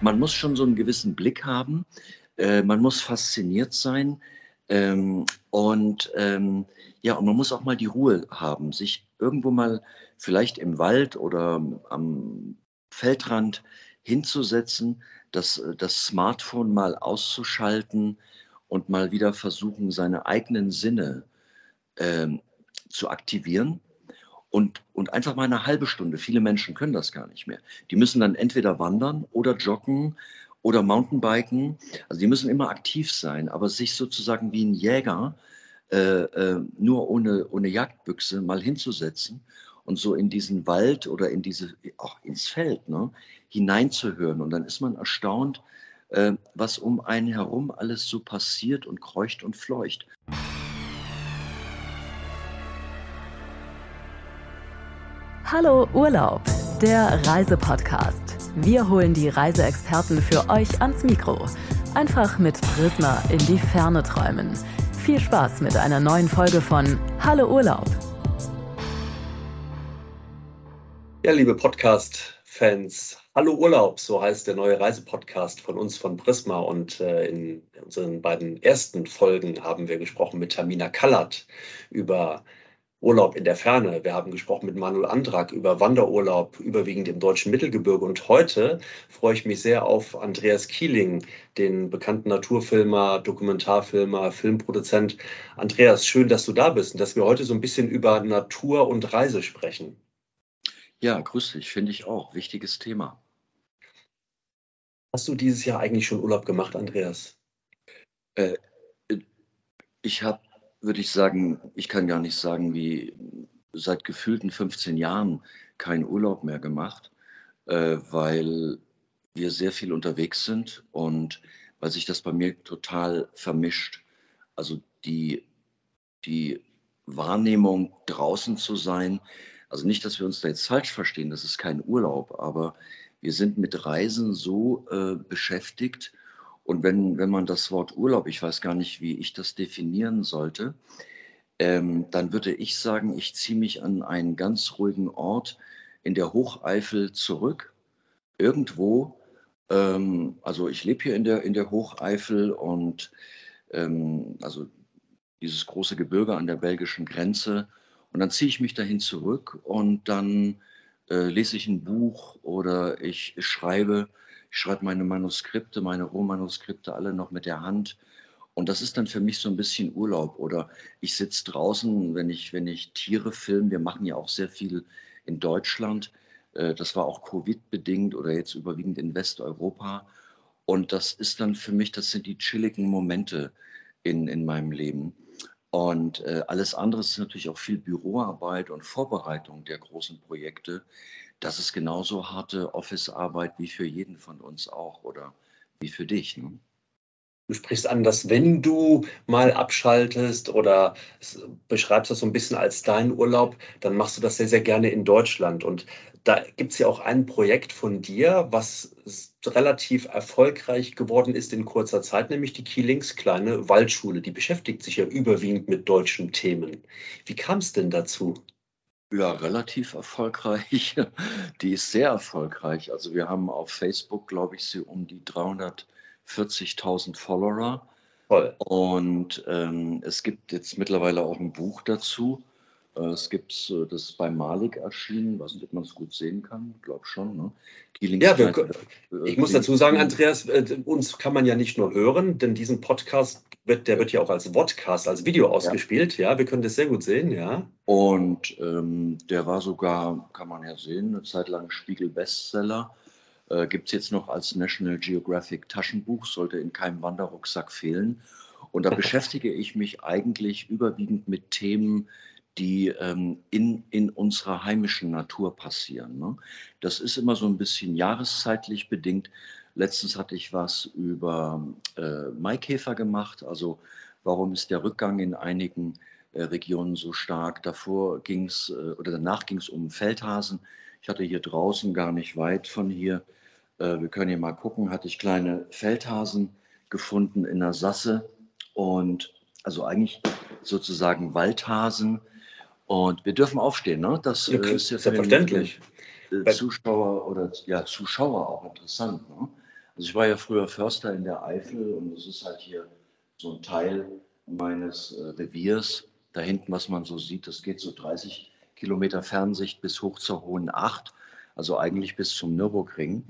Man muss schon so einen gewissen Blick haben, äh, man muss fasziniert sein. Ähm, und ähm, ja, und man muss auch mal die Ruhe haben, sich irgendwo mal vielleicht im Wald oder am Feldrand hinzusetzen, das, das Smartphone mal auszuschalten und mal wieder versuchen, seine eigenen Sinne ähm, zu aktivieren und, und einfach mal eine halbe Stunde. Viele Menschen können das gar nicht mehr. Die müssen dann entweder wandern oder joggen oder Mountainbiken. Also die müssen immer aktiv sein, aber sich sozusagen wie ein Jäger äh, äh, nur ohne, ohne Jagdbüchse mal hinzusetzen und so in diesen Wald oder in diese, auch ins Feld, ne, hineinzuhören. Und dann ist man erstaunt, äh, was um einen herum alles so passiert und kreucht und fleucht. Hallo Urlaub, der Reisepodcast. Wir holen die Reiseexperten für euch ans Mikro. Einfach mit Prisma in die Ferne träumen. Viel Spaß mit einer neuen Folge von Hallo Urlaub. Ja, liebe Podcast-Fans, Hallo Urlaub, so heißt der neue Reisepodcast von uns von Prisma. Und äh, in unseren beiden ersten Folgen haben wir gesprochen mit Tamina Kallert über Urlaub in der Ferne. Wir haben gesprochen mit Manuel Andrak über Wanderurlaub, überwiegend im deutschen Mittelgebirge. Und heute freue ich mich sehr auf Andreas Kieling, den bekannten Naturfilmer, Dokumentarfilmer, Filmproduzent. Andreas, schön, dass du da bist und dass wir heute so ein bisschen über Natur und Reise sprechen. Ja, grüß dich, finde ich auch. Wichtiges Thema. Hast du dieses Jahr eigentlich schon Urlaub gemacht, Andreas? Äh, ich habe würde ich sagen, ich kann gar nicht sagen, wie seit gefühlten 15 Jahren keinen Urlaub mehr gemacht, äh, weil wir sehr viel unterwegs sind und weil sich das bei mir total vermischt. Also die, die Wahrnehmung, draußen zu sein, also nicht, dass wir uns da jetzt falsch verstehen, das ist kein Urlaub, aber wir sind mit Reisen so äh, beschäftigt und wenn, wenn man das Wort Urlaub, ich weiß gar nicht, wie ich das definieren sollte, ähm, dann würde ich sagen, ich ziehe mich an einen ganz ruhigen Ort in der Hocheifel zurück, irgendwo. Ähm, also ich lebe hier in der, in der Hocheifel und ähm, also dieses große Gebirge an der belgischen Grenze. Und dann ziehe ich mich dahin zurück und dann äh, lese ich ein Buch oder ich schreibe ich schreibe meine Manuskripte, meine Rohmanuskripte alle noch mit der Hand. Und das ist dann für mich so ein bisschen Urlaub. Oder ich sitze draußen, wenn ich, wenn ich Tiere filme. Wir machen ja auch sehr viel in Deutschland. Äh, das war auch Covid-bedingt oder jetzt überwiegend in Westeuropa. Und das ist dann für mich, das sind die chilligen Momente in, in meinem Leben. Und äh, alles andere ist natürlich auch viel Büroarbeit und Vorbereitung der großen Projekte das ist genauso harte Office-Arbeit wie für jeden von uns auch oder wie für dich. Ne? Du sprichst an, dass wenn du mal abschaltest oder beschreibst das so ein bisschen als deinen Urlaub, dann machst du das sehr, sehr gerne in Deutschland. Und da gibt es ja auch ein Projekt von dir, was relativ erfolgreich geworden ist in kurzer Zeit, nämlich die Kielings kleine Waldschule. Die beschäftigt sich ja überwiegend mit deutschen Themen. Wie kam es denn dazu? Ja, relativ erfolgreich. Die ist sehr erfolgreich. Also wir haben auf Facebook, glaube ich, so um die 340.000 Follower. Toll. Und ähm, es gibt jetzt mittlerweile auch ein Buch dazu. Äh, es gibt, das ist bei Malik erschienen, weiß nicht, ob man es gut sehen kann, glaube schon. Ne? ja, wir, ich muss dazu sagen, Andreas, äh, uns kann man ja nicht nur hören, denn diesen Podcast wird, der wird ja auch als Vodcast, als Video ausgespielt. Ja, ja wir können das sehr gut sehen, ja. Und ähm, der war sogar, kann man ja sehen, eine Zeit lang Spiegel-Bestseller. Äh, Gibt es jetzt noch als National Geographic Taschenbuch, sollte in keinem Wanderrucksack fehlen. Und da beschäftige ich mich eigentlich überwiegend mit Themen, die ähm, in, in unserer heimischen Natur passieren. Ne? Das ist immer so ein bisschen jahreszeitlich bedingt. Letztens hatte ich was über äh, Maikäfer gemacht, also warum ist der Rückgang in einigen äh, Regionen so stark. Davor ging es äh, oder danach ging es um Feldhasen. Ich hatte hier draußen gar nicht weit von hier, äh, wir können hier mal gucken, hatte ich kleine Feldhasen gefunden in der Sasse und also eigentlich sozusagen Waldhasen. Und wir dürfen aufstehen, ne? Das ja, ist ja selbstverständlich. Zuschauer oder ja, Zuschauer auch interessant. Ne? Also ich war ja früher Förster in der Eifel und es ist halt hier so ein Teil meines äh, Reviers. Da hinten, was man so sieht, das geht so 30 Kilometer Fernsicht bis hoch zur Hohen Acht, also eigentlich bis zum Nürburgring.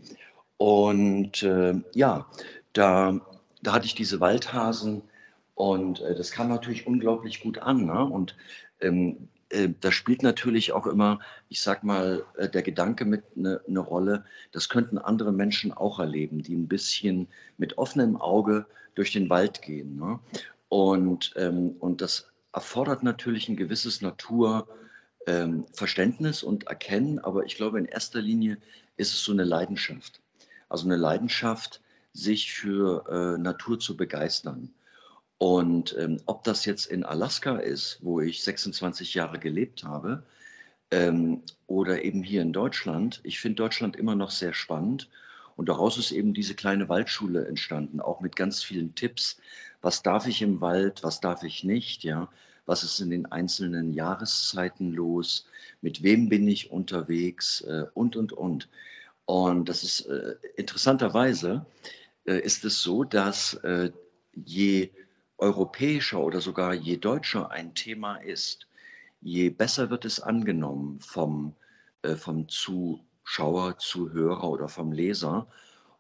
Und äh, ja, da, da hatte ich diese Waldhasen und äh, das kam natürlich unglaublich gut an. Ne? Und ähm, äh, da spielt natürlich auch immer, ich sag mal, äh, der Gedanke mit eine ne Rolle, das könnten andere Menschen auch erleben, die ein bisschen mit offenem Auge durch den Wald gehen. Ne? Und, ähm, und das erfordert natürlich ein gewisses Naturverständnis ähm, und Erkennen, aber ich glaube, in erster Linie ist es so eine Leidenschaft. Also eine Leidenschaft, sich für äh, Natur zu begeistern. Und ähm, ob das jetzt in Alaska ist, wo ich 26 Jahre gelebt habe, ähm, oder eben hier in Deutschland, ich finde Deutschland immer noch sehr spannend. Und daraus ist eben diese kleine Waldschule entstanden, auch mit ganz vielen Tipps. Was darf ich im Wald, was darf ich nicht, ja? Was ist in den einzelnen Jahreszeiten los? Mit wem bin ich unterwegs? Äh, und, und, und. Und das ist äh, interessanterweise äh, ist es so, dass äh, je europäischer oder sogar je deutscher ein Thema ist, je besser wird es angenommen vom, äh, vom Zuschauer, Zuhörer oder vom Leser.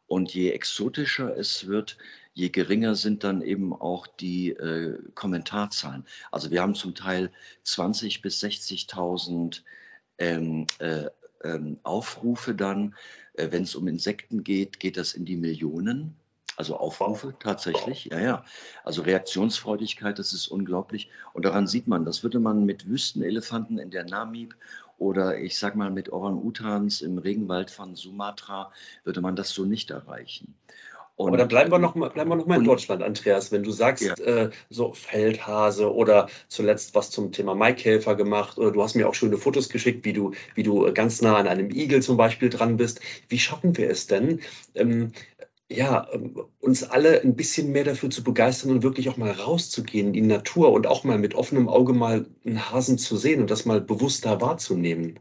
Und je exotischer es wird, je geringer sind dann eben auch die äh, Kommentarzahlen. Also wir haben zum Teil 20.000 bis 60.000 ähm, äh, ähm, Aufrufe dann. Äh, Wenn es um Insekten geht, geht das in die Millionen. Also Aufrufe tatsächlich, ja, ja. Also Reaktionsfreudigkeit, das ist unglaublich. Und daran sieht man, das würde man mit Wüstenelefanten in der Namib oder ich sag mal mit Orang-Utans im Regenwald von Sumatra, würde man das so nicht erreichen. Und, Aber dann bleiben wir noch mal, bleiben wir noch mal in Deutschland, Andreas. Wenn du sagst, ja. äh, so Feldhase oder zuletzt was zum Thema Maikäfer gemacht oder du hast mir auch schöne Fotos geschickt, wie du, wie du ganz nah an einem Igel zum Beispiel dran bist. Wie schaffen wir es denn, ähm, ja, ähm, uns alle ein bisschen mehr dafür zu begeistern und wirklich auch mal rauszugehen in die Natur und auch mal mit offenem Auge mal einen Hasen zu sehen und das mal bewusster wahrzunehmen.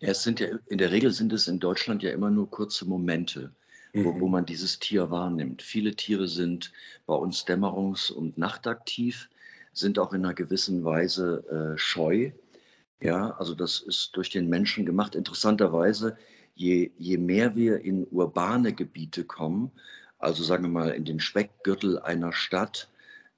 Ja, es sind ja, in der Regel sind es in Deutschland ja immer nur kurze Momente, mhm. wo, wo man dieses Tier wahrnimmt. Viele Tiere sind bei uns dämmerungs- und nachtaktiv, sind auch in einer gewissen Weise äh, scheu. Ja, also das ist durch den Menschen gemacht. Interessanterweise je, je mehr wir in urbane Gebiete kommen, also sagen wir mal in den Speckgürtel einer Stadt,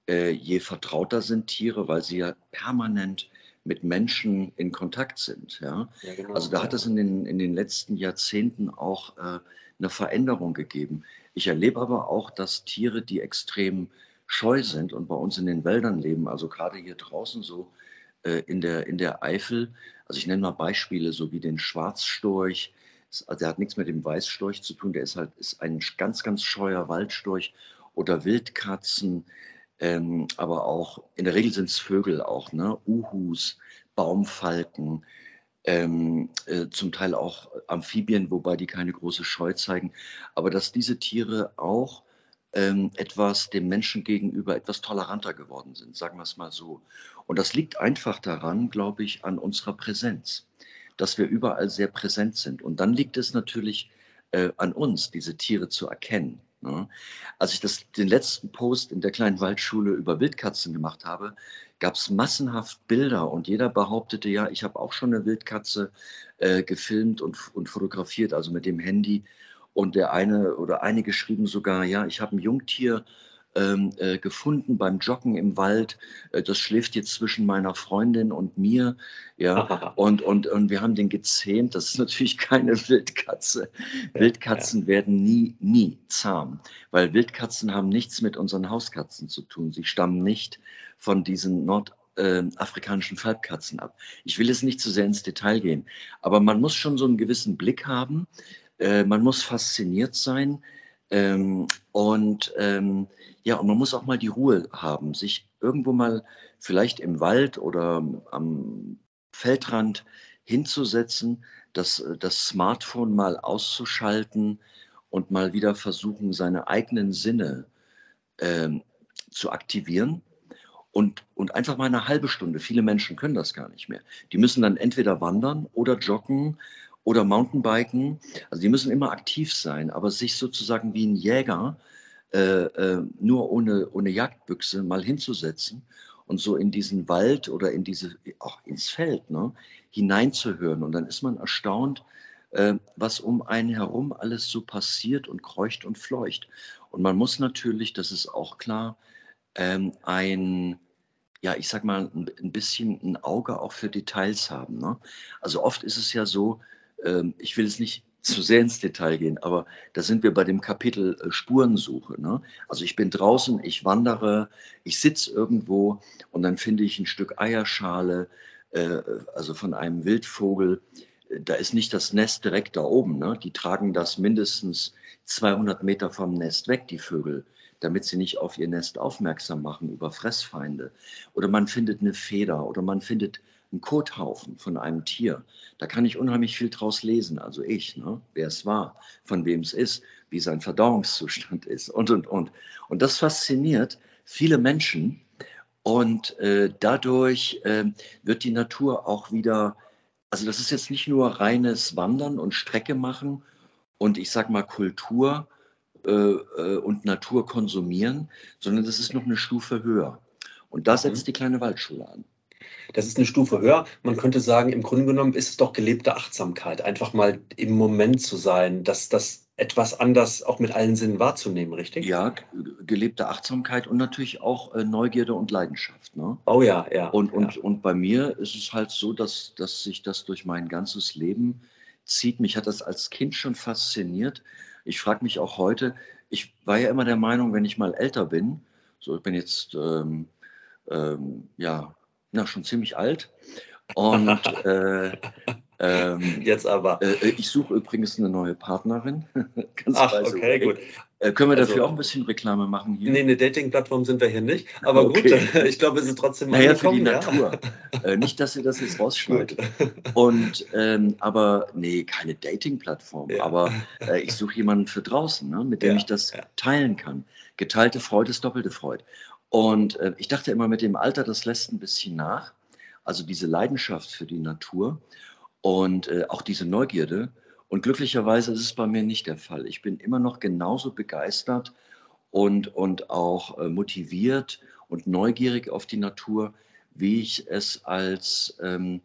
äh, je vertrauter sind Tiere, weil sie ja permanent mit Menschen in Kontakt sind. Ja? ja genau, also da hat es in den, in den letzten Jahrzehnten auch äh, eine Veränderung gegeben. Ich erlebe aber auch, dass Tiere, die extrem scheu sind und bei uns in den Wäldern leben, also gerade hier draußen so äh, in, der, in der Eifel, also ich nenne mal Beispiele, so wie den Schwarzstorch, der hat nichts mit dem Weißstorch zu tun, der ist halt ist ein ganz, ganz scheuer Waldstorch oder Wildkatzen, ähm, aber auch, in der Regel sind es Vögel auch, ne? Uhus, Baumfalken, ähm, äh, zum Teil auch Amphibien, wobei die keine große Scheu zeigen. Aber dass diese Tiere auch ähm, etwas dem Menschen gegenüber etwas toleranter geworden sind, sagen wir es mal so. Und das liegt einfach daran, glaube ich, an unserer Präsenz dass wir überall sehr präsent sind. Und dann liegt es natürlich äh, an uns, diese Tiere zu erkennen. Ne? Als ich das, den letzten Post in der kleinen Waldschule über Wildkatzen gemacht habe, gab es massenhaft Bilder und jeder behauptete, ja, ich habe auch schon eine Wildkatze äh, gefilmt und, und fotografiert, also mit dem Handy. Und der eine oder einige schrieben sogar, ja, ich habe ein Jungtier äh, gefunden beim Joggen im Wald. Äh, das schläft jetzt zwischen meiner Freundin und mir. Ja, und, und, und wir haben den gezähmt. Das ist natürlich keine Wildkatze. Wildkatzen ja. werden nie, nie zahm, weil Wildkatzen haben nichts mit unseren Hauskatzen zu tun. Sie stammen nicht von diesen Nord äh, afrikanischen Falbkatzen ab. Ich will jetzt nicht zu sehr ins Detail gehen, aber man muss schon so einen gewissen Blick haben. Äh, man muss fasziniert sein ähm, und ähm, ja, und man muss auch mal die Ruhe haben, sich irgendwo mal vielleicht im Wald oder am Feldrand hinzusetzen, das, das Smartphone mal auszuschalten und mal wieder versuchen, seine eigenen Sinne ähm, zu aktivieren und, und einfach mal eine halbe Stunde. Viele Menschen können das gar nicht mehr. Die müssen dann entweder wandern oder joggen oder Mountainbiken. Also die müssen immer aktiv sein, aber sich sozusagen wie ein Jäger äh, äh, nur ohne, ohne Jagdbüchse mal hinzusetzen und so in diesen Wald oder in diese, auch ins Feld, ne, hineinzuhören. Und dann ist man erstaunt, äh, was um einen herum alles so passiert und kreucht und fleucht. Und man muss natürlich, das ist auch klar, ähm, ein, ja, ich sag mal, ein, bisschen ein Auge auch für Details haben. Ne? Also oft ist es ja so, ähm, ich will es nicht zu sehr ins Detail gehen, aber da sind wir bei dem Kapitel äh, Spurensuche. Ne? Also ich bin draußen, ich wandere, ich sitze irgendwo und dann finde ich ein Stück Eierschale, äh, also von einem Wildvogel. Da ist nicht das Nest direkt da oben. Ne? Die tragen das mindestens 200 Meter vom Nest weg, die Vögel, damit sie nicht auf ihr Nest aufmerksam machen über Fressfeinde. Oder man findet eine Feder oder man findet ein Kothaufen von einem Tier. Da kann ich unheimlich viel draus lesen, also ich, ne? wer es war, von wem es ist, wie sein Verdauungszustand ist und, und, und. Und das fasziniert viele Menschen und äh, dadurch äh, wird die Natur auch wieder, also das ist jetzt nicht nur reines Wandern und Strecke machen und ich sag mal Kultur äh, äh und Natur konsumieren, sondern das ist noch eine Stufe höher. Und da setzt mhm. die kleine Waldschule an. Das ist eine Stufe höher. Man könnte sagen, im Grunde genommen ist es doch gelebte Achtsamkeit, einfach mal im Moment zu sein, dass das etwas anders auch mit allen Sinnen wahrzunehmen, richtig? Ja, gelebte Achtsamkeit und natürlich auch äh, Neugierde und Leidenschaft. Ne? Oh ja, ja. Und, und, ja. und bei mir ist es halt so, dass, dass sich das durch mein ganzes Leben zieht. Mich hat das als Kind schon fasziniert. Ich frage mich auch heute, ich war ja immer der Meinung, wenn ich mal älter bin, so ich bin jetzt ähm, ähm, ja na, schon ziemlich alt. Und äh, ähm, jetzt aber. Äh, ich suche übrigens eine neue Partnerin. Ganz Ach, okay, gut. Äh, können wir dafür also, auch ein bisschen Reklame machen hier? Nee, eine Dating-Plattform sind wir hier nicht. Aber okay. gut, ich glaube, es ist trotzdem Naja, für die ja? Natur. äh, nicht, dass ihr das jetzt rausschneidet. Und, ähm, aber, nee, keine Dating-Plattform. Ja. Aber äh, ich suche jemanden für draußen, ne, mit dem ja. ich das teilen kann. Geteilte Freude ist doppelte Freude. Und äh, ich dachte immer, mit dem Alter, das lässt ein bisschen nach. Also diese Leidenschaft für die Natur und äh, auch diese Neugierde. Und glücklicherweise ist es bei mir nicht der Fall. Ich bin immer noch genauso begeistert und, und auch äh, motiviert und neugierig auf die Natur, wie ich es als, ähm,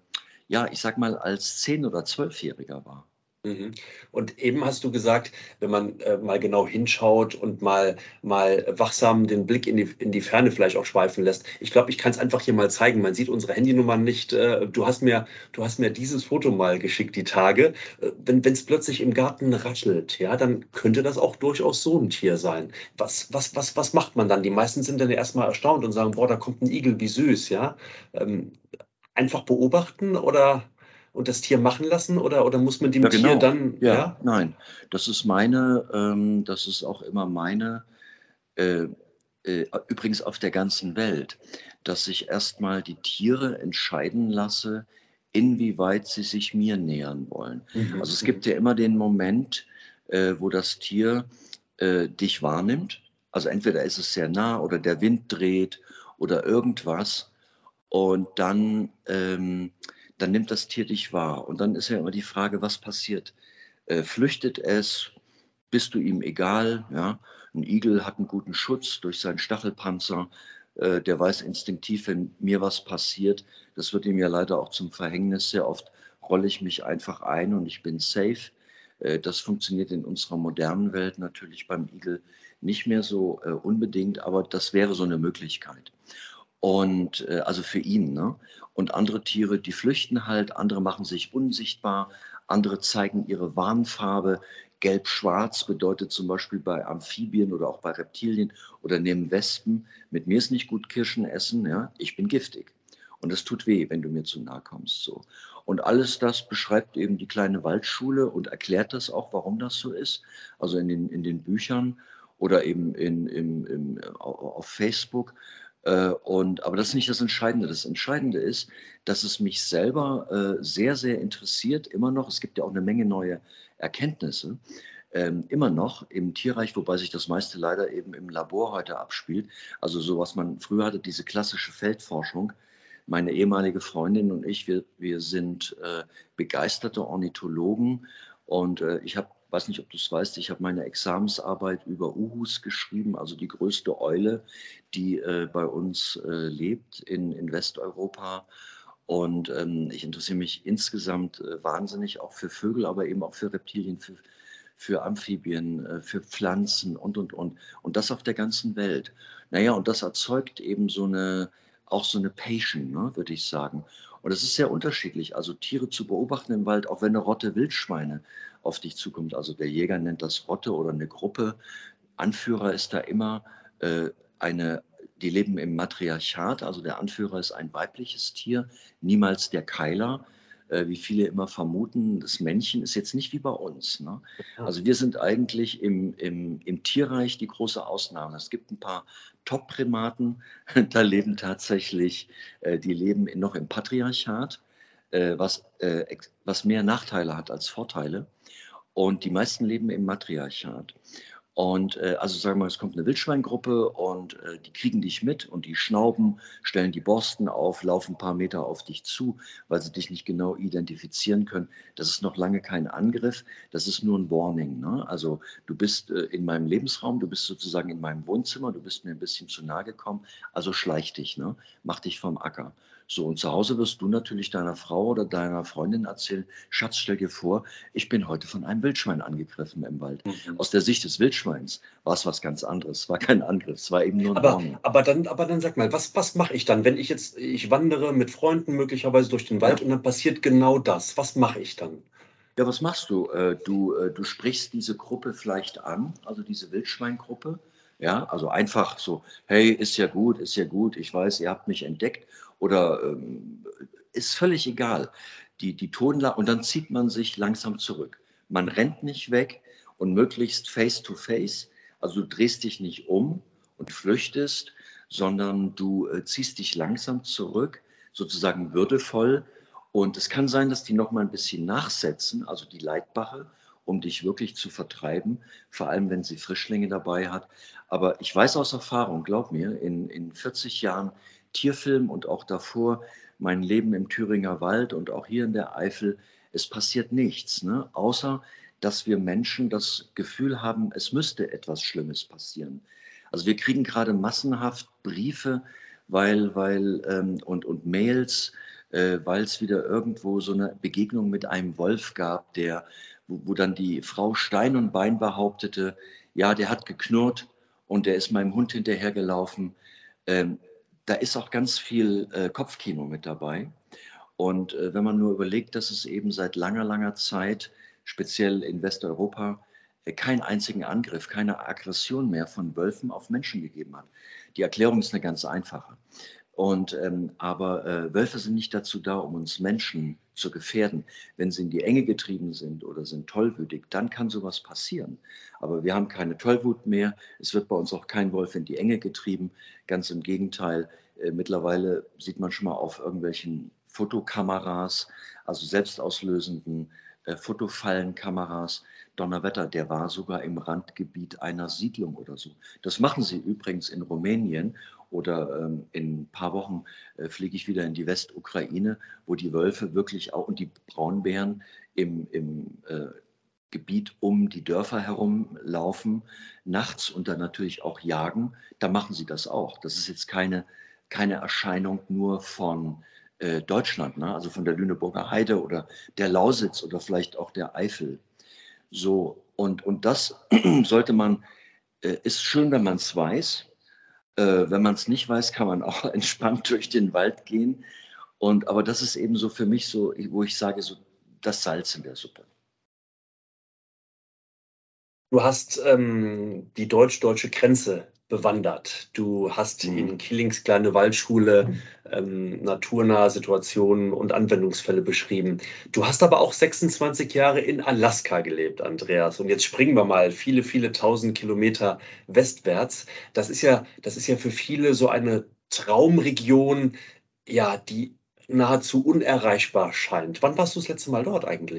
ja, ich sag mal, als Zehn- oder Zwölfjähriger war. Mhm. Und eben hast du gesagt, wenn man äh, mal genau hinschaut und mal, mal wachsam den Blick in die, in die Ferne vielleicht auch schweifen lässt. Ich glaube, ich kann es einfach hier mal zeigen. Man sieht unsere Handynummern nicht. Äh, du, hast mir, du hast mir dieses Foto mal geschickt, die Tage. Äh, wenn es plötzlich im Garten raschelt, ja, dann könnte das auch durchaus so ein Tier sein. Was, was, was, was macht man dann? Die meisten sind dann erstmal erstaunt und sagen, boah, da kommt ein Igel, wie süß, ja. Ähm, einfach beobachten oder und das Tier machen lassen oder, oder muss man dem ja, genau. Tier dann. Ja, ja, nein. Das ist meine, ähm, das ist auch immer meine, äh, äh, übrigens auf der ganzen Welt, dass ich erstmal die Tiere entscheiden lasse, inwieweit sie sich mir nähern wollen. Mhm. Also es gibt ja immer den Moment, äh, wo das Tier äh, dich wahrnimmt. Also entweder ist es sehr nah oder der Wind dreht oder irgendwas. Und dann ähm, dann nimmt das Tier dich wahr. Und dann ist ja immer die Frage, was passiert? Äh, flüchtet es? Bist du ihm egal? Ja? Ein Igel hat einen guten Schutz durch seinen Stachelpanzer. Äh, der weiß instinktiv, wenn mir was passiert, das wird ihm ja leider auch zum Verhängnis. Sehr oft rolle ich mich einfach ein und ich bin safe. Äh, das funktioniert in unserer modernen Welt natürlich beim Igel nicht mehr so äh, unbedingt, aber das wäre so eine Möglichkeit. Und äh, also für ihn. Ne? Und andere Tiere, die flüchten halt, andere machen sich unsichtbar, andere zeigen ihre Warnfarbe. Gelb-Schwarz bedeutet zum Beispiel bei Amphibien oder auch bei Reptilien oder neben Wespen, mit mir ist nicht gut Kirschen essen, ja, ich bin giftig. Und es tut weh, wenn du mir zu nahe kommst. So. Und alles das beschreibt eben die kleine Waldschule und erklärt das auch, warum das so ist. Also in den, in den Büchern oder eben in, in, in, auf Facebook. Äh, und, aber das ist nicht das Entscheidende. Das Entscheidende ist, dass es mich selber äh, sehr, sehr interessiert, immer noch. Es gibt ja auch eine Menge neue Erkenntnisse. Ähm, immer noch im Tierreich, wobei sich das meiste leider eben im Labor heute abspielt. Also so was man früher hatte, diese klassische Feldforschung. Meine ehemalige Freundin und ich, wir, wir sind äh, begeisterte Ornithologen und äh, ich habe weiß nicht, ob du es weißt, ich habe meine Examensarbeit über Uhus geschrieben, also die größte Eule, die äh, bei uns äh, lebt in, in Westeuropa. Und ähm, ich interessiere mich insgesamt äh, wahnsinnig auch für Vögel, aber eben auch für Reptilien, für, für Amphibien, äh, für Pflanzen und, und, und. Und das auf der ganzen Welt. Naja, und das erzeugt eben so eine, auch so eine Passion, ne, würde ich sagen. Und es ist sehr unterschiedlich, also Tiere zu beobachten im Wald, auch wenn eine Rotte Wildschweine auf dich zukommt. Also der Jäger nennt das Rotte oder eine Gruppe. Anführer ist da immer äh, eine, die leben im Matriarchat, also der Anführer ist ein weibliches Tier, niemals der Keiler wie viele immer vermuten, das Männchen ist jetzt nicht wie bei uns. Ne? Also wir sind eigentlich im, im, im Tierreich die große Ausnahme. Es gibt ein paar Top-Primaten, da leben tatsächlich, äh, die leben noch im Patriarchat, äh, was, äh, was mehr Nachteile hat als Vorteile. Und die meisten leben im Matriarchat. Und äh, also sagen wir mal, es kommt eine Wildschweingruppe und äh, die kriegen dich mit und die schnauben, stellen die Borsten auf, laufen ein paar Meter auf dich zu, weil sie dich nicht genau identifizieren können. Das ist noch lange kein Angriff, das ist nur ein Warning. Ne? Also du bist äh, in meinem Lebensraum, du bist sozusagen in meinem Wohnzimmer, du bist mir ein bisschen zu nahe gekommen, also schleich dich, ne? mach dich vom Acker. So, und zu Hause wirst du natürlich deiner Frau oder deiner Freundin erzählen, Schatz, stell dir vor, ich bin heute von einem Wildschwein angegriffen im Wald. Mhm. Aus der Sicht des Wildschweins war es was ganz anderes. Es war kein Angriff, es war eben nur ein aber, aber dann, aber dann sag mal, was, was mache ich dann, wenn ich jetzt, ich wandere mit Freunden möglicherweise durch den Wald ja. und dann passiert genau das. Was mache ich dann? Ja, was machst du? Äh, du, äh, du sprichst diese Gruppe vielleicht an, also diese Wildschweingruppe. Ja, also einfach so, hey, ist ja gut, ist ja gut, ich weiß, ihr habt mich entdeckt oder ähm, ist völlig egal. Die, die Tonlage, und dann zieht man sich langsam zurück. Man rennt nicht weg und möglichst face to face. Also du drehst dich nicht um und flüchtest, sondern du äh, ziehst dich langsam zurück, sozusagen würdevoll. Und es kann sein, dass die noch mal ein bisschen nachsetzen, also die Leitbache, um dich wirklich zu vertreiben, vor allem wenn sie Frischlinge dabei hat. Aber ich weiß aus Erfahrung, glaub mir, in, in 40 Jahren Tierfilm und auch davor mein Leben im Thüringer Wald und auch hier in der Eifel, es passiert nichts, ne? außer dass wir Menschen das Gefühl haben, es müsste etwas Schlimmes passieren. Also wir kriegen gerade massenhaft Briefe weil, weil, ähm, und, und Mails, äh, weil es wieder irgendwo so eine Begegnung mit einem Wolf gab, der, wo, wo dann die Frau Stein und Bein behauptete, ja, der hat geknurrt und der ist meinem Hund hinterhergelaufen. Ähm, da ist auch ganz viel äh, Kopfkino mit dabei. Und äh, wenn man nur überlegt, dass es eben seit langer, langer Zeit, speziell in Westeuropa, äh, keinen einzigen Angriff, keine Aggression mehr von Wölfen auf Menschen gegeben hat. Die Erklärung ist eine ganz einfache. Und, ähm, aber äh, Wölfe sind nicht dazu da, um uns Menschen zu gefährden. Wenn sie in die Enge getrieben sind oder sind tollwütig, dann kann sowas passieren. Aber wir haben keine Tollwut mehr. Es wird bei uns auch kein Wolf in die Enge getrieben. Ganz im Gegenteil. Äh, mittlerweile sieht man schon mal auf irgendwelchen Fotokameras, also selbstauslösenden äh, Fotofallenkameras. Donnerwetter, der war sogar im Randgebiet einer Siedlung oder so. Das machen sie übrigens in Rumänien oder ähm, in ein paar Wochen äh, fliege ich wieder in die Westukraine, wo die Wölfe wirklich auch und die Braunbären im, im äh, Gebiet um die Dörfer herumlaufen, nachts und dann natürlich auch jagen. Da machen sie das auch. Das ist jetzt keine, keine Erscheinung nur von äh, Deutschland, ne? also von der Lüneburger Heide oder der Lausitz oder vielleicht auch der Eifel. So, und, und das sollte man, äh, ist schön, wenn man es weiß. Äh, wenn man es nicht weiß, kann man auch entspannt durch den Wald gehen. Und, aber das ist eben so für mich so, wo ich sage, so das Salz in der Suppe. Du hast ähm, die deutsch-deutsche Grenze bewandert. Du hast mhm. in Killings kleine Waldschule ähm, naturnahe Situationen und Anwendungsfälle beschrieben. Du hast aber auch 26 Jahre in Alaska gelebt, Andreas. Und jetzt springen wir mal viele, viele tausend Kilometer westwärts. Das ist ja, das ist ja für viele so eine Traumregion, ja, die nahezu unerreichbar scheint. Wann warst du das letzte Mal dort eigentlich?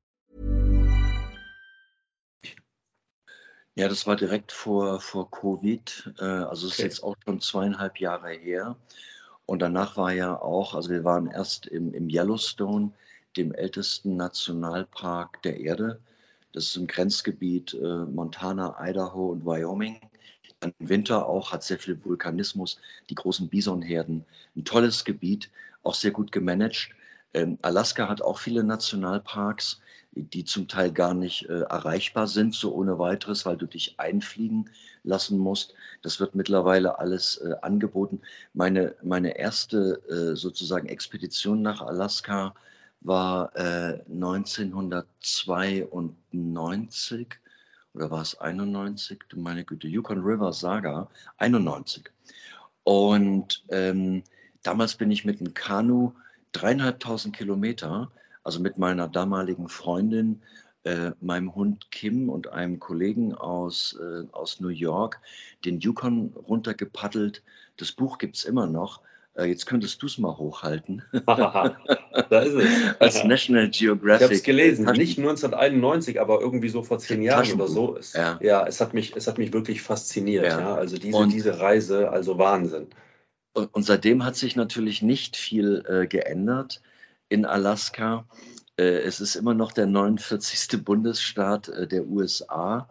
Ja, das war direkt vor, vor Covid. Äh, also es ist jetzt auch schon zweieinhalb Jahre her. Und danach war ja auch, also wir waren erst im, im Yellowstone, dem ältesten Nationalpark der Erde. Das ist im Grenzgebiet äh, Montana, Idaho und Wyoming. Im Winter auch hat sehr viel Vulkanismus, die großen Bisonherden. Ein tolles Gebiet, auch sehr gut gemanagt. Ähm, Alaska hat auch viele Nationalparks, die zum Teil gar nicht äh, erreichbar sind, so ohne weiteres, weil du dich einfliegen lassen musst. Das wird mittlerweile alles äh, angeboten. Meine, meine erste äh, sozusagen Expedition nach Alaska war 1992 äh, oder war es 91? Du meine Güte, Yukon River Saga 91. Und ähm, damals bin ich mit einem Kanu dreieinhalbtausend Kilometer, also mit meiner damaligen Freundin, äh, meinem Hund Kim und einem Kollegen aus, äh, aus New York den Yukon runtergepaddelt. Das Buch gibt es immer noch. Äh, jetzt könntest du es mal hochhalten. da ist es. Als National Geographic. Ich habe es gelesen, nicht 1991, aber irgendwie so vor zehn Jahren oder so. Es, ja. ja, es, hat mich, es hat mich wirklich fasziniert. Ja. ja. Also diese, diese Reise, also Wahnsinn. Und, und seitdem hat sich natürlich nicht viel äh, geändert in Alaska. Äh, es ist immer noch der 49. Bundesstaat äh, der USA.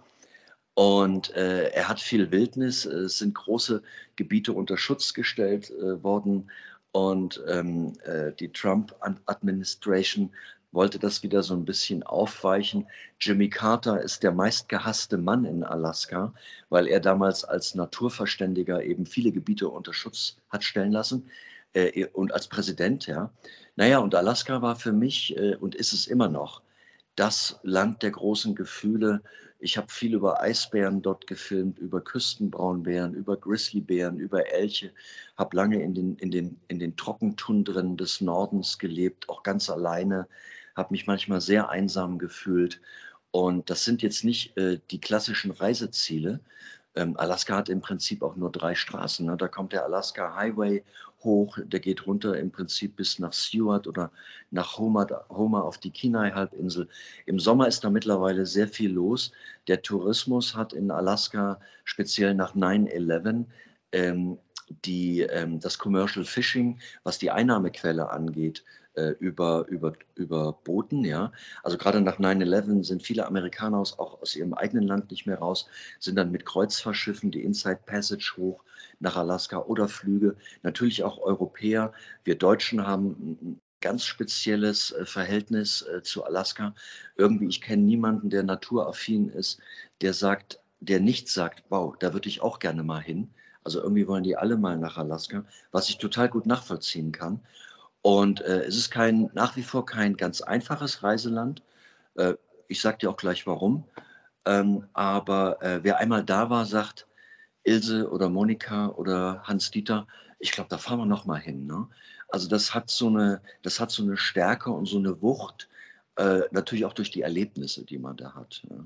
Und äh, er hat viel Wildnis. Es sind große Gebiete unter Schutz gestellt äh, worden. Und ähm, äh, die Trump-Administration wollte das wieder so ein bisschen aufweichen. Jimmy Carter ist der meistgehasste Mann in Alaska, weil er damals als Naturverständiger eben viele Gebiete unter Schutz hat stellen lassen äh, und als Präsident, ja. Naja, und Alaska war für mich äh, und ist es immer noch das Land der großen Gefühle. Ich habe viel über Eisbären dort gefilmt, über Küstenbraunbären, über Grizzlybären, über Elche, habe lange in den, in, den, in den Trockentundren des Nordens gelebt, auch ganz alleine, habe mich manchmal sehr einsam gefühlt. Und das sind jetzt nicht äh, die klassischen Reiseziele. Ähm, Alaska hat im Prinzip auch nur drei Straßen. Ne? Da kommt der Alaska Highway hoch, der geht runter im Prinzip bis nach Seward oder nach Homer, Homer auf die Kenai-Halbinsel. Im Sommer ist da mittlerweile sehr viel los. Der Tourismus hat in Alaska speziell nach 9-11 ähm, die, ähm, das Commercial Fishing, was die Einnahmequelle angeht, äh, über, über, über Booten. Ja? Also gerade nach 9-11 sind viele Amerikaner aus, auch aus ihrem eigenen Land nicht mehr raus, sind dann mit Kreuzfahrtschiffen die Inside Passage hoch nach Alaska oder Flüge. Natürlich auch Europäer. Wir Deutschen haben ein ganz spezielles äh, Verhältnis äh, zu Alaska. Irgendwie, ich kenne niemanden, der naturaffin ist, der sagt, der nicht sagt, wow, da würde ich auch gerne mal hin. Also irgendwie wollen die alle mal nach Alaska, was ich total gut nachvollziehen kann. Und äh, es ist kein, nach wie vor kein ganz einfaches Reiseland. Äh, ich sage dir auch gleich warum. Ähm, aber äh, wer einmal da war, sagt, Ilse oder Monika oder Hans-Dieter, ich glaube, da fahren wir noch mal hin. Ne? Also das hat so eine, das hat so eine Stärke und so eine Wucht, äh, natürlich auch durch die Erlebnisse, die man da hat. Ja.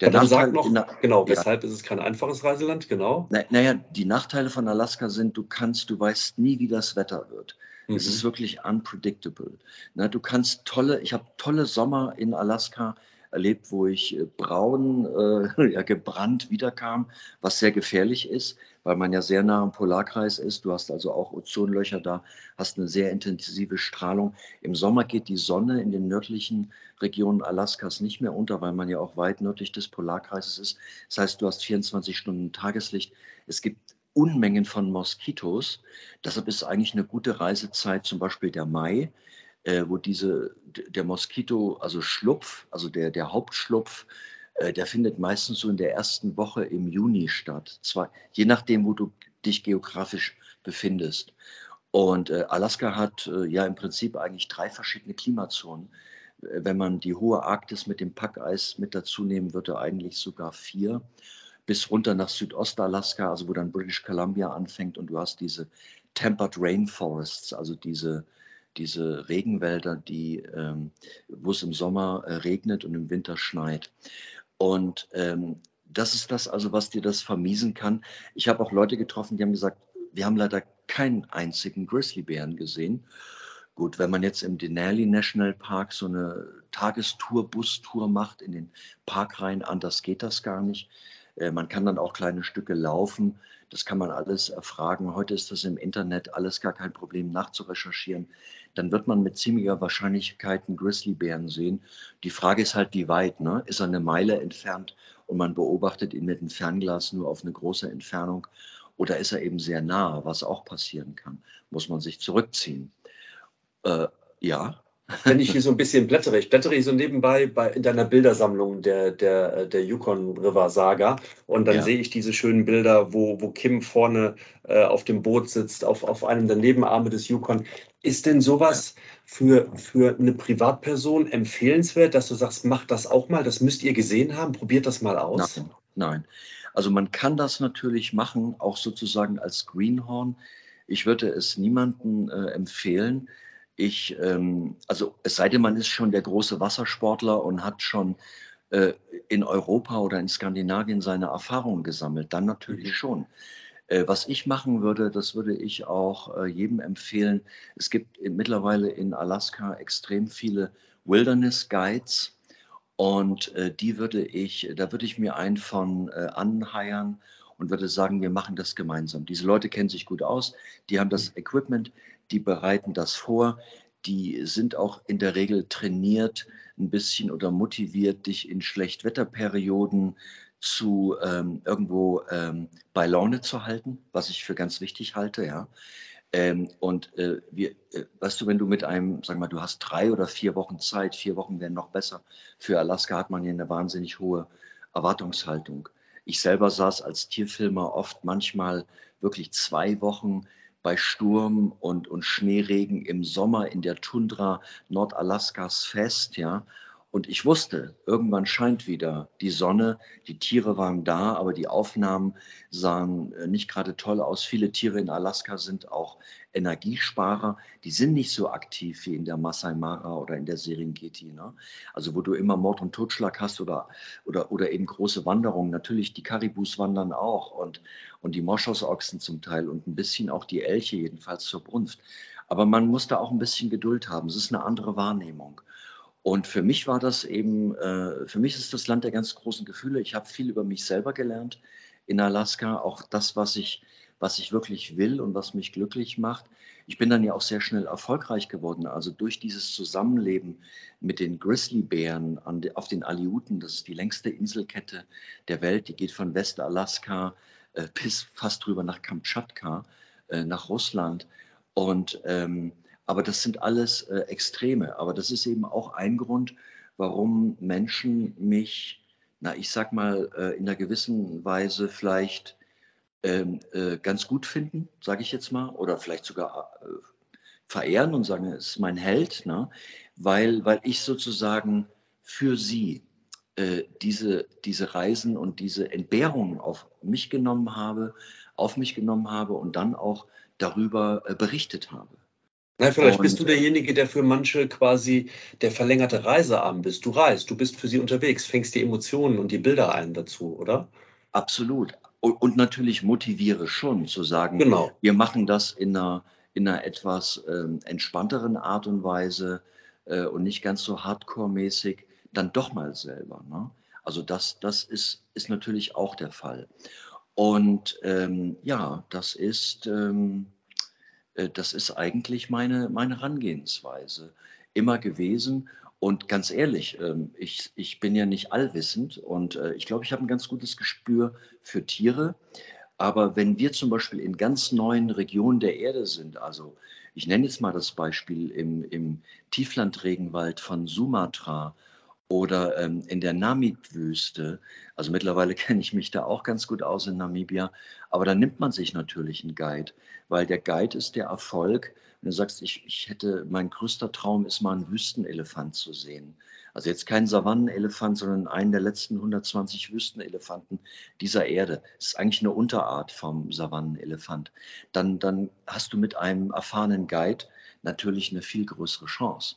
Der Aber Nachteil, noch, na, genau, weshalb ja. ist es kein einfaches Reiseland, genau? Na, naja, die Nachteile von Alaska sind, du kannst, du weißt nie, wie das Wetter wird. Mhm. Es ist wirklich unpredictable. Na, du kannst tolle, ich habe tolle Sommer in Alaska erlebt, wo ich äh, braun, äh, ja, gebrannt wiederkam, was sehr gefährlich ist, weil man ja sehr nah am Polarkreis ist. Du hast also auch Ozonlöcher da, hast eine sehr intensive Strahlung. Im Sommer geht die Sonne in den nördlichen Regionen Alaskas nicht mehr unter, weil man ja auch weit nördlich des Polarkreises ist. Das heißt, du hast 24 Stunden Tageslicht. Es gibt Unmengen von Moskitos. Deshalb ist eigentlich eine gute Reisezeit zum Beispiel der Mai, äh, wo diese, der Moskito, also Schlupf, also der, der Hauptschlupf, äh, der findet meistens so in der ersten Woche im Juni statt. Zwar, je nachdem, wo du dich geografisch befindest. Und äh, Alaska hat äh, ja im Prinzip eigentlich drei verschiedene Klimazonen. Äh, wenn man die hohe Arktis mit dem Packeis mit dazu nehmen würde, eigentlich sogar vier bis runter nach Südostalaska, also wo dann British Columbia anfängt und du hast diese Tempered Rainforests, also diese, diese Regenwälder, die, ähm, wo es im Sommer äh, regnet und im Winter schneit. Und ähm, das ist das also, was dir das vermiesen kann. Ich habe auch Leute getroffen, die haben gesagt, wir haben leider keinen einzigen Grizzlybären gesehen. Gut, wenn man jetzt im Denali National Park so eine Tagestour, Bustour macht in den Park rein, anders geht das gar nicht. Äh, man kann dann auch kleine Stücke laufen. Das kann man alles erfragen. Heute ist das im Internet alles gar kein Problem nachzurecherchieren. Dann wird man mit ziemlicher Wahrscheinlichkeit einen Grizzlybären sehen. Die Frage ist halt, wie weit. Ne? Ist er eine Meile entfernt und man beobachtet ihn mit dem Fernglas nur auf eine große Entfernung? Oder ist er eben sehr nah, was auch passieren kann? Muss man sich zurückziehen? Äh, ja, wenn ich hier so ein bisschen blättere. Ich blättere hier so nebenbei bei, in deiner Bildersammlung der, der, der Yukon River Saga und dann ja. sehe ich diese schönen Bilder, wo, wo Kim vorne äh, auf dem Boot sitzt, auf, auf einem der Nebenarme des Yukon. Ist denn sowas für, für eine Privatperson empfehlenswert, dass du sagst, mach das auch mal, das müsst ihr gesehen haben, probiert das mal aus? Nein, nein. Also man kann das natürlich machen, auch sozusagen als Greenhorn. Ich würde es niemandem äh, empfehlen, ich, ähm, also es sei denn, man ist schon der große Wassersportler und hat schon äh, in Europa oder in Skandinavien seine Erfahrungen gesammelt, dann natürlich mhm. schon. Äh, was ich machen würde, das würde ich auch äh, jedem empfehlen. Es gibt mittlerweile in Alaska extrem viele Wilderness Guides und äh, die würde ich, da würde ich mir einen von äh, anheiern und würde sagen, wir machen das gemeinsam. Diese Leute kennen sich gut aus, die haben das. Equipment, die bereiten das vor, die sind auch in der Regel trainiert ein bisschen oder motiviert, dich in Schlechtwetterperioden zu ähm, irgendwo ähm, bei Laune zu halten, was ich für ganz wichtig halte, ja. Ähm, und äh, wir, äh, weißt du, wenn du mit einem, sag mal, du hast drei oder vier Wochen Zeit, vier Wochen wären noch besser. Für Alaska hat man ja eine wahnsinnig hohe Erwartungshaltung. Ich selber saß als Tierfilmer oft manchmal wirklich zwei Wochen bei Sturm und, und Schneeregen im Sommer in der Tundra Nordalaskas fest, ja. Und ich wusste, irgendwann scheint wieder die Sonne, die Tiere waren da, aber die Aufnahmen sahen äh, nicht gerade toll aus. Viele Tiere in Alaska sind auch Energiesparer. Die sind nicht so aktiv wie in der Masai Mara oder in der Serengeti. Ne? Also wo du immer Mord und Totschlag hast oder, oder, oder eben große Wanderungen. Natürlich, die Karibus wandern auch und, und die Moschosochsen zum Teil und ein bisschen auch die Elche, jedenfalls zur Brunft. Aber man muss da auch ein bisschen Geduld haben. Es ist eine andere Wahrnehmung. Und für mich war das eben, äh, für mich ist das Land der ganz großen Gefühle. Ich habe viel über mich selber gelernt in Alaska, auch das, was ich, was ich wirklich will und was mich glücklich macht. Ich bin dann ja auch sehr schnell erfolgreich geworden. Also durch dieses Zusammenleben mit den Grizzlybären auf den Aleuten, das ist die längste Inselkette der Welt, die geht von Westalaska äh, bis fast rüber nach Kamtschatka, äh, nach Russland. Und ähm, aber das sind alles äh, Extreme. Aber das ist eben auch ein Grund, warum Menschen mich, na, ich sag mal, äh, in einer gewissen Weise vielleicht ähm, äh, ganz gut finden, sage ich jetzt mal, oder vielleicht sogar äh, verehren und sagen, es ist mein Held, ne? weil, weil ich sozusagen für sie äh, diese, diese Reisen und diese Entbehrungen auf mich genommen habe, auf mich genommen habe und dann auch darüber äh, berichtet habe. Na, vielleicht und, bist du derjenige, der für manche quasi der verlängerte Reisearm bist. Du reist, du bist für sie unterwegs, fängst die Emotionen und die Bilder ein dazu, oder? Absolut. Und, natürlich motiviere schon zu sagen, genau. wir machen das in einer, in einer etwas ähm, entspannteren Art und Weise äh, und nicht ganz so hardcore-mäßig. dann doch mal selber. Ne? Also das, das ist, ist natürlich auch der Fall. Und ähm, ja, das ist, ähm, äh, das ist eigentlich meine, meine Herangehensweise immer gewesen. Und ganz ehrlich, ähm, ich, ich bin ja nicht allwissend und äh, ich glaube, ich habe ein ganz gutes Gespür für Tiere. Aber wenn wir zum Beispiel in ganz neuen Regionen der Erde sind, also ich nenne jetzt mal das Beispiel im, im Tieflandregenwald von Sumatra oder ähm, in der Namib-Wüste, also mittlerweile kenne ich mich da auch ganz gut aus in Namibia, aber da nimmt man sich natürlich einen Guide, weil der Guide ist der Erfolg. Wenn du sagst, ich, ich hätte, mein größter Traum ist mal einen Wüstenelefant zu sehen. Also jetzt kein Savannenelefant, sondern einen der letzten 120 Wüstenelefanten dieser Erde. Das ist eigentlich eine Unterart vom Savannenelefant. Dann, dann hast du mit einem erfahrenen Guide natürlich eine viel größere Chance.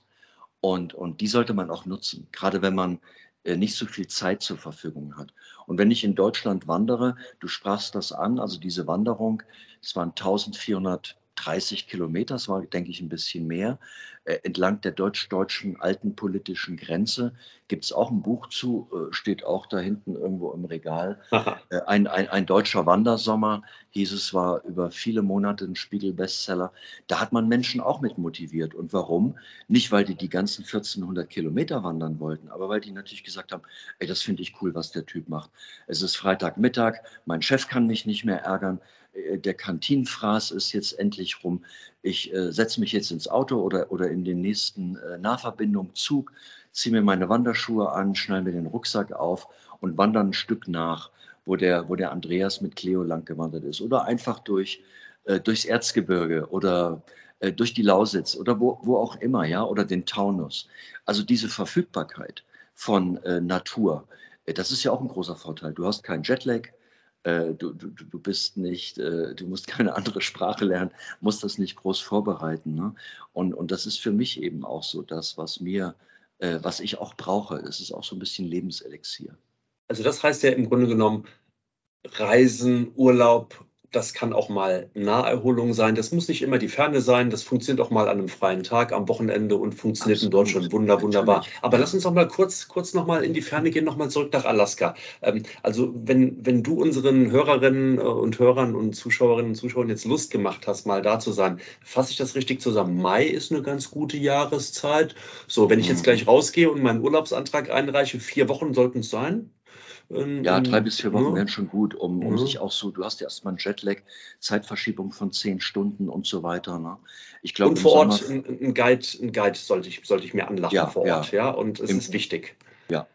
Und, und die sollte man auch nutzen, gerade wenn man äh, nicht so viel Zeit zur Verfügung hat. Und wenn ich in Deutschland wandere, du sprachst das an, also diese Wanderung, es waren 1400 30 Kilometer, das war, denke ich, ein bisschen mehr, entlang der deutsch-deutschen alten politischen Grenze. Gibt es auch ein Buch zu, äh, steht auch da hinten irgendwo im Regal. Äh, ein, ein, ein, deutscher Wandersommer, hieß es, war über viele Monate ein Spiegel-Bestseller. Da hat man Menschen auch mit motiviert. Und warum? Nicht, weil die die ganzen 1400 Kilometer wandern wollten, aber weil die natürlich gesagt haben, ey, das finde ich cool, was der Typ macht. Es ist Freitagmittag, mein Chef kann mich nicht mehr ärgern äh, der Kantinenfraß ist jetzt endlich rum. Ich äh, setze mich jetzt ins Auto oder, oder in den nächsten äh, Nahverbindung Zug, ziehe mir meine Wanderschuhe an, schneide mir den Rucksack auf und wandere ein Stück nach, wo der, wo der Andreas mit Cleo lang gewandert ist. Oder einfach durch, äh, durchs Erzgebirge oder äh, durch die Lausitz oder wo, wo auch immer, ja, oder den Taunus. Also diese Verfügbarkeit von äh, Natur, das ist ja auch ein großer Vorteil. Du hast keinen Jetlag, äh, du, du, du bist nicht, äh, du musst keine andere Sprache lernen, musst das nicht groß vorbereiten. Ne? Und, und das ist für mich eben auch so das, was mir, äh, was ich auch brauche. Es ist auch so ein bisschen Lebenselixier. Also das heißt ja im Grunde genommen, Reisen, Urlaub das kann auch mal Naherholung sein. Das muss nicht immer die Ferne sein. Das funktioniert auch mal an einem freien Tag am Wochenende und funktioniert Absolut. in Deutschland wunder, wunderbar. Aber lass uns noch mal kurz, kurz noch mal in die Ferne gehen, noch mal zurück nach Alaska. Ähm, also wenn, wenn du unseren Hörerinnen äh, und Hörern und Zuschauerinnen und Zuschauern jetzt Lust gemacht hast, mal da zu sein, fasse ich das richtig zusammen. Mai ist eine ganz gute Jahreszeit. So, wenn ich jetzt mhm. gleich rausgehe und meinen Urlaubsantrag einreiche, vier Wochen sollten es sein. Ähm, ja, drei bis vier Wochen ja. wären schon gut, um, um ja. sich auch so, du hast ja erstmal einen Jetlag, Zeitverschiebung von zehn Stunden und so weiter. Ne? Ich glaube, und vor Ort ein, ein, Guide, ein Guide sollte ich, sollte ich mir anlachen ja, vor Ort, ja, und es Im, ist wichtig. Ja.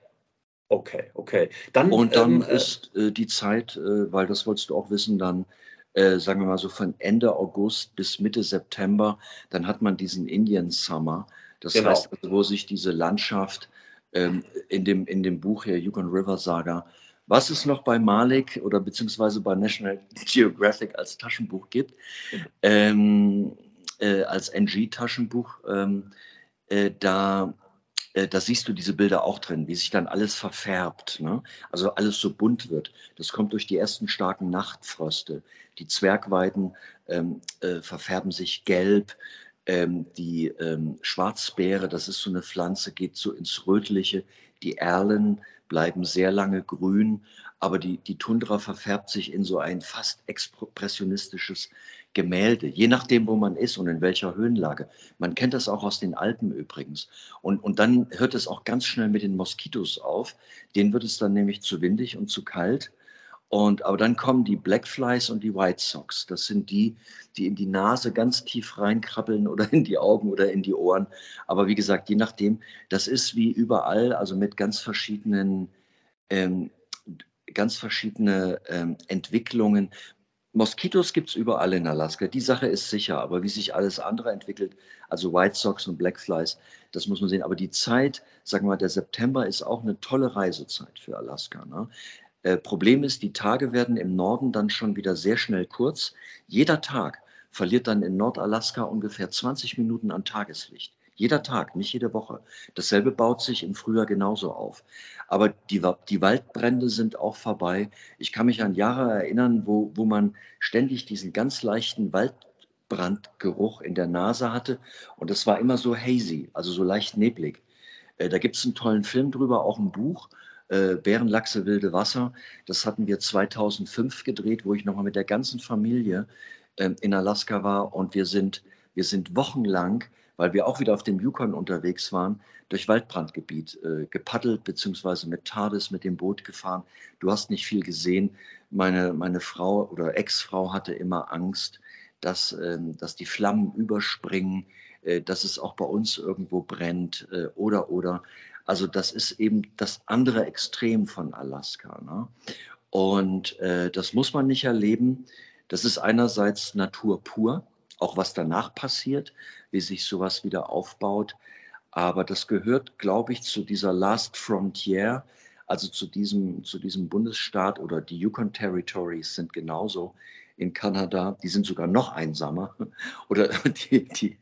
Okay, okay. Dann, und dann ähm, äh, ist äh, die Zeit, äh, weil das wolltest du auch wissen, dann äh, sagen wir mal so von Ende August bis Mitte September, dann hat man diesen Indian Summer. Das genau. heißt, also, wo sich diese Landschaft ähm, in, dem, in dem Buch hier Yukon River Saga, was es noch bei Malik oder beziehungsweise bei National Geographic als Taschenbuch gibt, ähm, äh, als NG-Taschenbuch, ähm, äh, da, äh, da siehst du diese Bilder auch drin, wie sich dann alles verfärbt, ne? also alles so bunt wird. Das kommt durch die ersten starken Nachtfröste. Die Zwergweiden ähm, äh, verfärben sich gelb, ähm, die ähm, Schwarzbeere, das ist so eine Pflanze, geht so ins Rötliche. Die Erlen bleiben sehr lange grün, aber die, die Tundra verfärbt sich in so ein fast expressionistisches Gemälde, je nachdem, wo man ist und in welcher Höhenlage. Man kennt das auch aus den Alpen übrigens. Und, und dann hört es auch ganz schnell mit den Moskitos auf. Denen wird es dann nämlich zu windig und zu kalt. Und, aber dann kommen die Blackflies und die White Sox. Das sind die, die in die Nase ganz tief reinkrabbeln oder in die Augen oder in die Ohren. Aber wie gesagt, je nachdem, das ist wie überall, also mit ganz verschiedenen, ähm, ganz verschiedene ähm, Entwicklungen. Moskitos gibt es überall in Alaska. Die Sache ist sicher, aber wie sich alles andere entwickelt, also White Sox und Blackflies, das muss man sehen. Aber die Zeit, sagen wir mal, der September ist auch eine tolle Reisezeit für Alaska. Ne? Äh, Problem ist, die Tage werden im Norden dann schon wieder sehr schnell kurz. Jeder Tag verliert dann in Nordalaska ungefähr 20 Minuten an Tageslicht. Jeder Tag, nicht jede Woche. Dasselbe baut sich im Frühjahr genauso auf. Aber die, die Waldbrände sind auch vorbei. Ich kann mich an Jahre erinnern, wo, wo man ständig diesen ganz leichten Waldbrandgeruch in der Nase hatte. Und das war immer so hazy, also so leicht neblig. Äh, da gibt es einen tollen Film drüber, auch ein Buch. Äh, Bärenlachse, wilde Wasser. Das hatten wir 2005 gedreht, wo ich nochmal mit der ganzen Familie äh, in Alaska war und wir sind, wir sind wochenlang, weil wir auch wieder auf dem Yukon unterwegs waren, durch Waldbrandgebiet äh, gepaddelt, beziehungsweise mit TARDIS, mit dem Boot gefahren. Du hast nicht viel gesehen. Meine, meine Frau oder Ex-Frau hatte immer Angst, dass, ähm, dass die Flammen überspringen, äh, dass es auch bei uns irgendwo brennt äh, oder oder. Also das ist eben das andere Extrem von Alaska. Ne? Und äh, das muss man nicht erleben. Das ist einerseits Natur pur, auch was danach passiert, wie sich sowas wieder aufbaut. Aber das gehört, glaube ich, zu dieser Last Frontier, also zu diesem, zu diesem Bundesstaat oder die Yukon Territories sind genauso in Kanada, die sind sogar noch einsamer, oder die, die,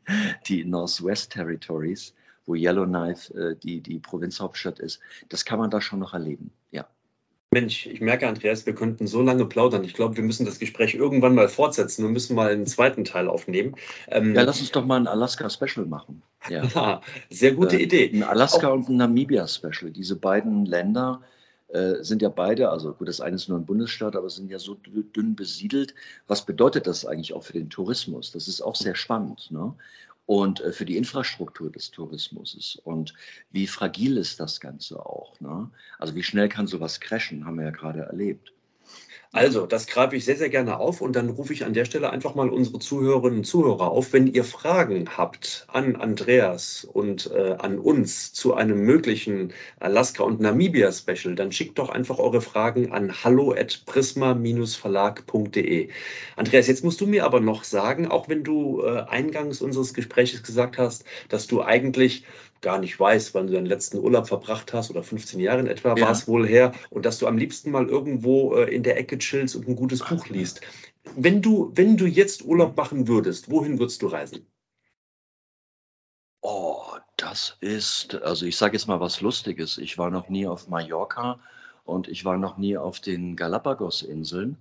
die Northwest Territories, wo Yellowknife äh, die, die Provinzhauptstadt ist. Das kann man da schon noch erleben, ja. Mensch, ich merke, Andreas, wir könnten so lange plaudern. Ich glaube, wir müssen das Gespräch irgendwann mal fortsetzen. Wir müssen mal einen zweiten Teil aufnehmen. Ähm, ja, lass uns doch mal ein Alaska-Special machen. Ja. ja. sehr gute äh, Idee. Ein Alaska- Auch, und ein Namibia-Special. Diese beiden Länder äh, sind ja beide, also gut, das eine ist nur ein Bundesstaat, aber sind ja so dünn besiedelt. Was bedeutet das eigentlich auch für den Tourismus? Das ist auch sehr spannend. Ne? Und äh, für die Infrastruktur des Tourismus. Und wie fragil ist das Ganze auch? Ne? Also wie schnell kann sowas crashen, haben wir ja gerade erlebt. Also, das greife ich sehr, sehr gerne auf und dann rufe ich an der Stelle einfach mal unsere Zuhörerinnen und Zuhörer auf. Wenn ihr Fragen habt an Andreas und äh, an uns zu einem möglichen Alaska- und Namibia-Special, dann schickt doch einfach eure Fragen an hallo.prisma-verlag.de. Andreas, jetzt musst du mir aber noch sagen, auch wenn du äh, eingangs unseres Gesprächs gesagt hast, dass du eigentlich gar nicht weißt, wann du deinen letzten Urlaub verbracht hast oder 15 Jahre in etwa ja. war es wohl her und dass du am liebsten mal irgendwo äh, in der Ecke chillst und ein gutes Ach, Buch liest. Wenn du, wenn du jetzt Urlaub machen würdest, wohin würdest du reisen? Oh, das ist, also ich sage jetzt mal was Lustiges. Ich war noch nie auf Mallorca und ich war noch nie auf den Galapagos-Inseln.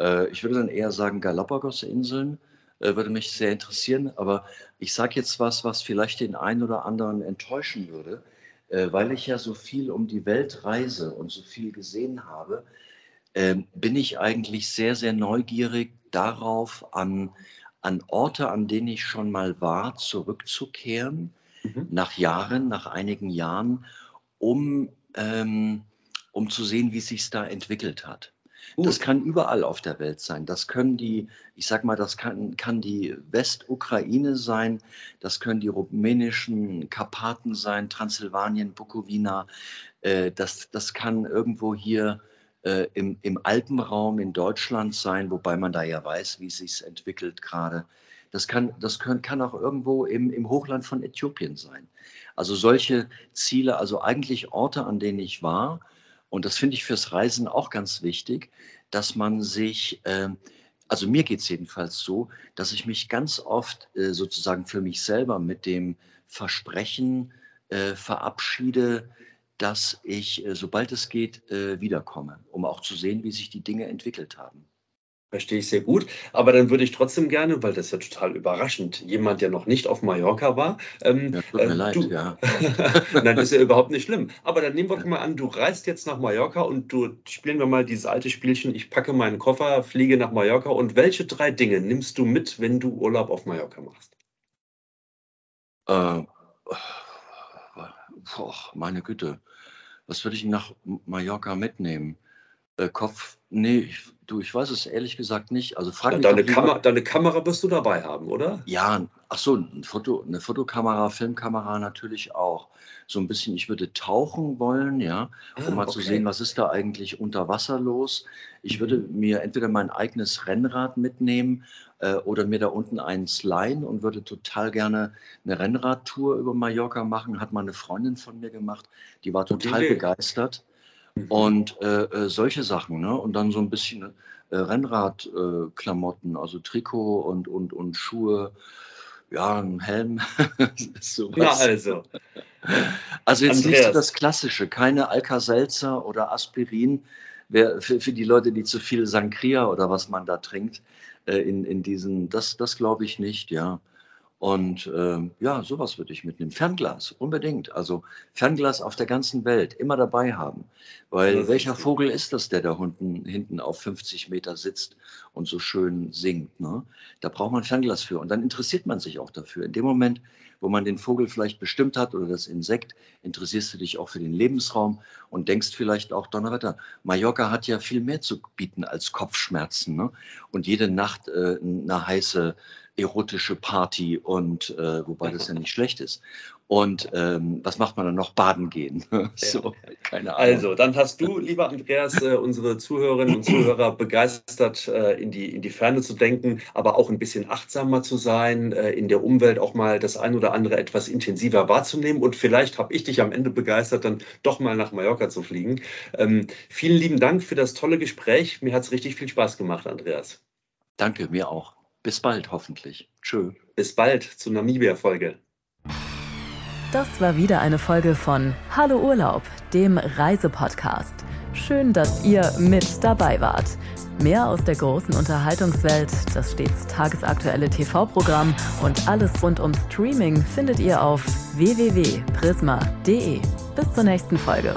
Äh, ich würde dann eher sagen Galapagos-Inseln würde mich sehr interessieren. Aber ich sage jetzt was, was vielleicht den einen oder anderen enttäuschen würde, äh, weil ich ja so viel um die Welt reise und so viel gesehen habe, äh, bin ich eigentlich sehr, sehr neugierig darauf, an, an Orte, an denen ich schon mal war, zurückzukehren, mhm. nach Jahren, nach einigen Jahren, um, ähm, um zu sehen, wie sich da entwickelt hat. Das kann überall auf der Welt sein. Das können die, ich sag mal, das kann, kann die Westukraine sein, das können die rumänischen Karpaten sein, Transsilvanien, Bukowina. Äh, das, das kann irgendwo hier äh, im, im Alpenraum in Deutschland sein, wobei man da ja weiß, wie es sich entwickelt gerade. Das kann, das können, kann auch irgendwo im, im Hochland von Äthiopien sein. Also solche Ziele, also eigentlich Orte, an denen ich war und das finde ich fürs Reisen auch ganz wichtig, dass man sich, äh, also mir geht es jedenfalls so, dass ich mich ganz oft äh, sozusagen für mich selber mit dem Versprechen äh, verabschiede, dass ich, äh, sobald es geht, äh, wiederkomme, um auch zu sehen, wie sich die Dinge entwickelt haben. Verstehe ich sehr gut. Aber dann würde ich trotzdem gerne, weil das ist ja total überraschend, jemand, der noch nicht auf Mallorca war. Ähm, ja, tut mir äh, leid, du, ja. Nein, das ist ja überhaupt nicht schlimm. Aber dann nehmen wir doch mal an, du reist jetzt nach Mallorca und du spielen wir mal dieses alte Spielchen, ich packe meinen Koffer, fliege nach Mallorca. Und welche drei Dinge nimmst du mit, wenn du Urlaub auf Mallorca machst? Äh, boah, meine Güte. Was würde ich nach Mallorca mitnehmen? Äh, Kopf, nee, ich, du, ich weiß es ehrlich gesagt nicht. Also frag ja, deine, Kamera, deine Kamera wirst du dabei haben, oder? Ja, ach so, ein Foto, eine Fotokamera, Filmkamera natürlich auch. So ein bisschen, ich würde tauchen wollen, ja, um ah, mal okay. zu sehen, was ist da eigentlich unter Wasser los. Ich würde mhm. mir entweder mein eigenes Rennrad mitnehmen äh, oder mir da unten eins leihen und würde total gerne eine Rennradtour über Mallorca machen. Hat mal eine Freundin von mir gemacht, die war total begeistert. Mhm. Und äh, äh, solche Sachen, ne? Und dann so ein bisschen äh, Rennradklamotten, äh, also Trikot und, und, und Schuhe, ja, ein Helm. Na also. Also jetzt Andreas. nicht so das Klassische, keine Alka-Seltzer oder Aspirin. Wer, für, für die Leute, die zu viel Sangria oder was man da trinkt, äh, in, in diesen, das, das glaube ich nicht, ja. Und äh, ja, sowas würde ich mitnehmen. Fernglas, unbedingt. Also Fernglas auf der ganzen Welt, immer dabei haben. Weil welcher Vogel ist das, der da unten, hinten auf 50 Meter sitzt und so schön singt? Ne? Da braucht man Fernglas für. Und dann interessiert man sich auch dafür. In dem Moment, wo man den Vogel vielleicht bestimmt hat oder das Insekt, interessierst du dich auch für den Lebensraum und denkst vielleicht auch, Donnerwetter, Mallorca hat ja viel mehr zu bieten als Kopfschmerzen. Ne? Und jede Nacht äh, eine heiße erotische Party und äh, wobei das ja nicht schlecht ist. Und ähm, was macht man dann noch? Baden gehen. so, keine Ahnung. Also, dann hast du, lieber Andreas, äh, unsere Zuhörerinnen und Zuhörer begeistert, äh, in, die, in die Ferne zu denken, aber auch ein bisschen achtsamer zu sein, äh, in der Umwelt auch mal das ein oder andere etwas intensiver wahrzunehmen. Und vielleicht habe ich dich am Ende begeistert, dann doch mal nach Mallorca zu fliegen. Ähm, vielen lieben Dank für das tolle Gespräch. Mir hat es richtig viel Spaß gemacht, Andreas. Danke, mir auch. Bis bald, hoffentlich. Tschö. Bis bald zur Namibia-Folge. Das war wieder eine Folge von Hallo Urlaub, dem Reisepodcast. Schön, dass ihr mit dabei wart. Mehr aus der großen Unterhaltungswelt, das stets tagesaktuelle TV-Programm und alles rund um Streaming findet ihr auf www.prisma.de. Bis zur nächsten Folge.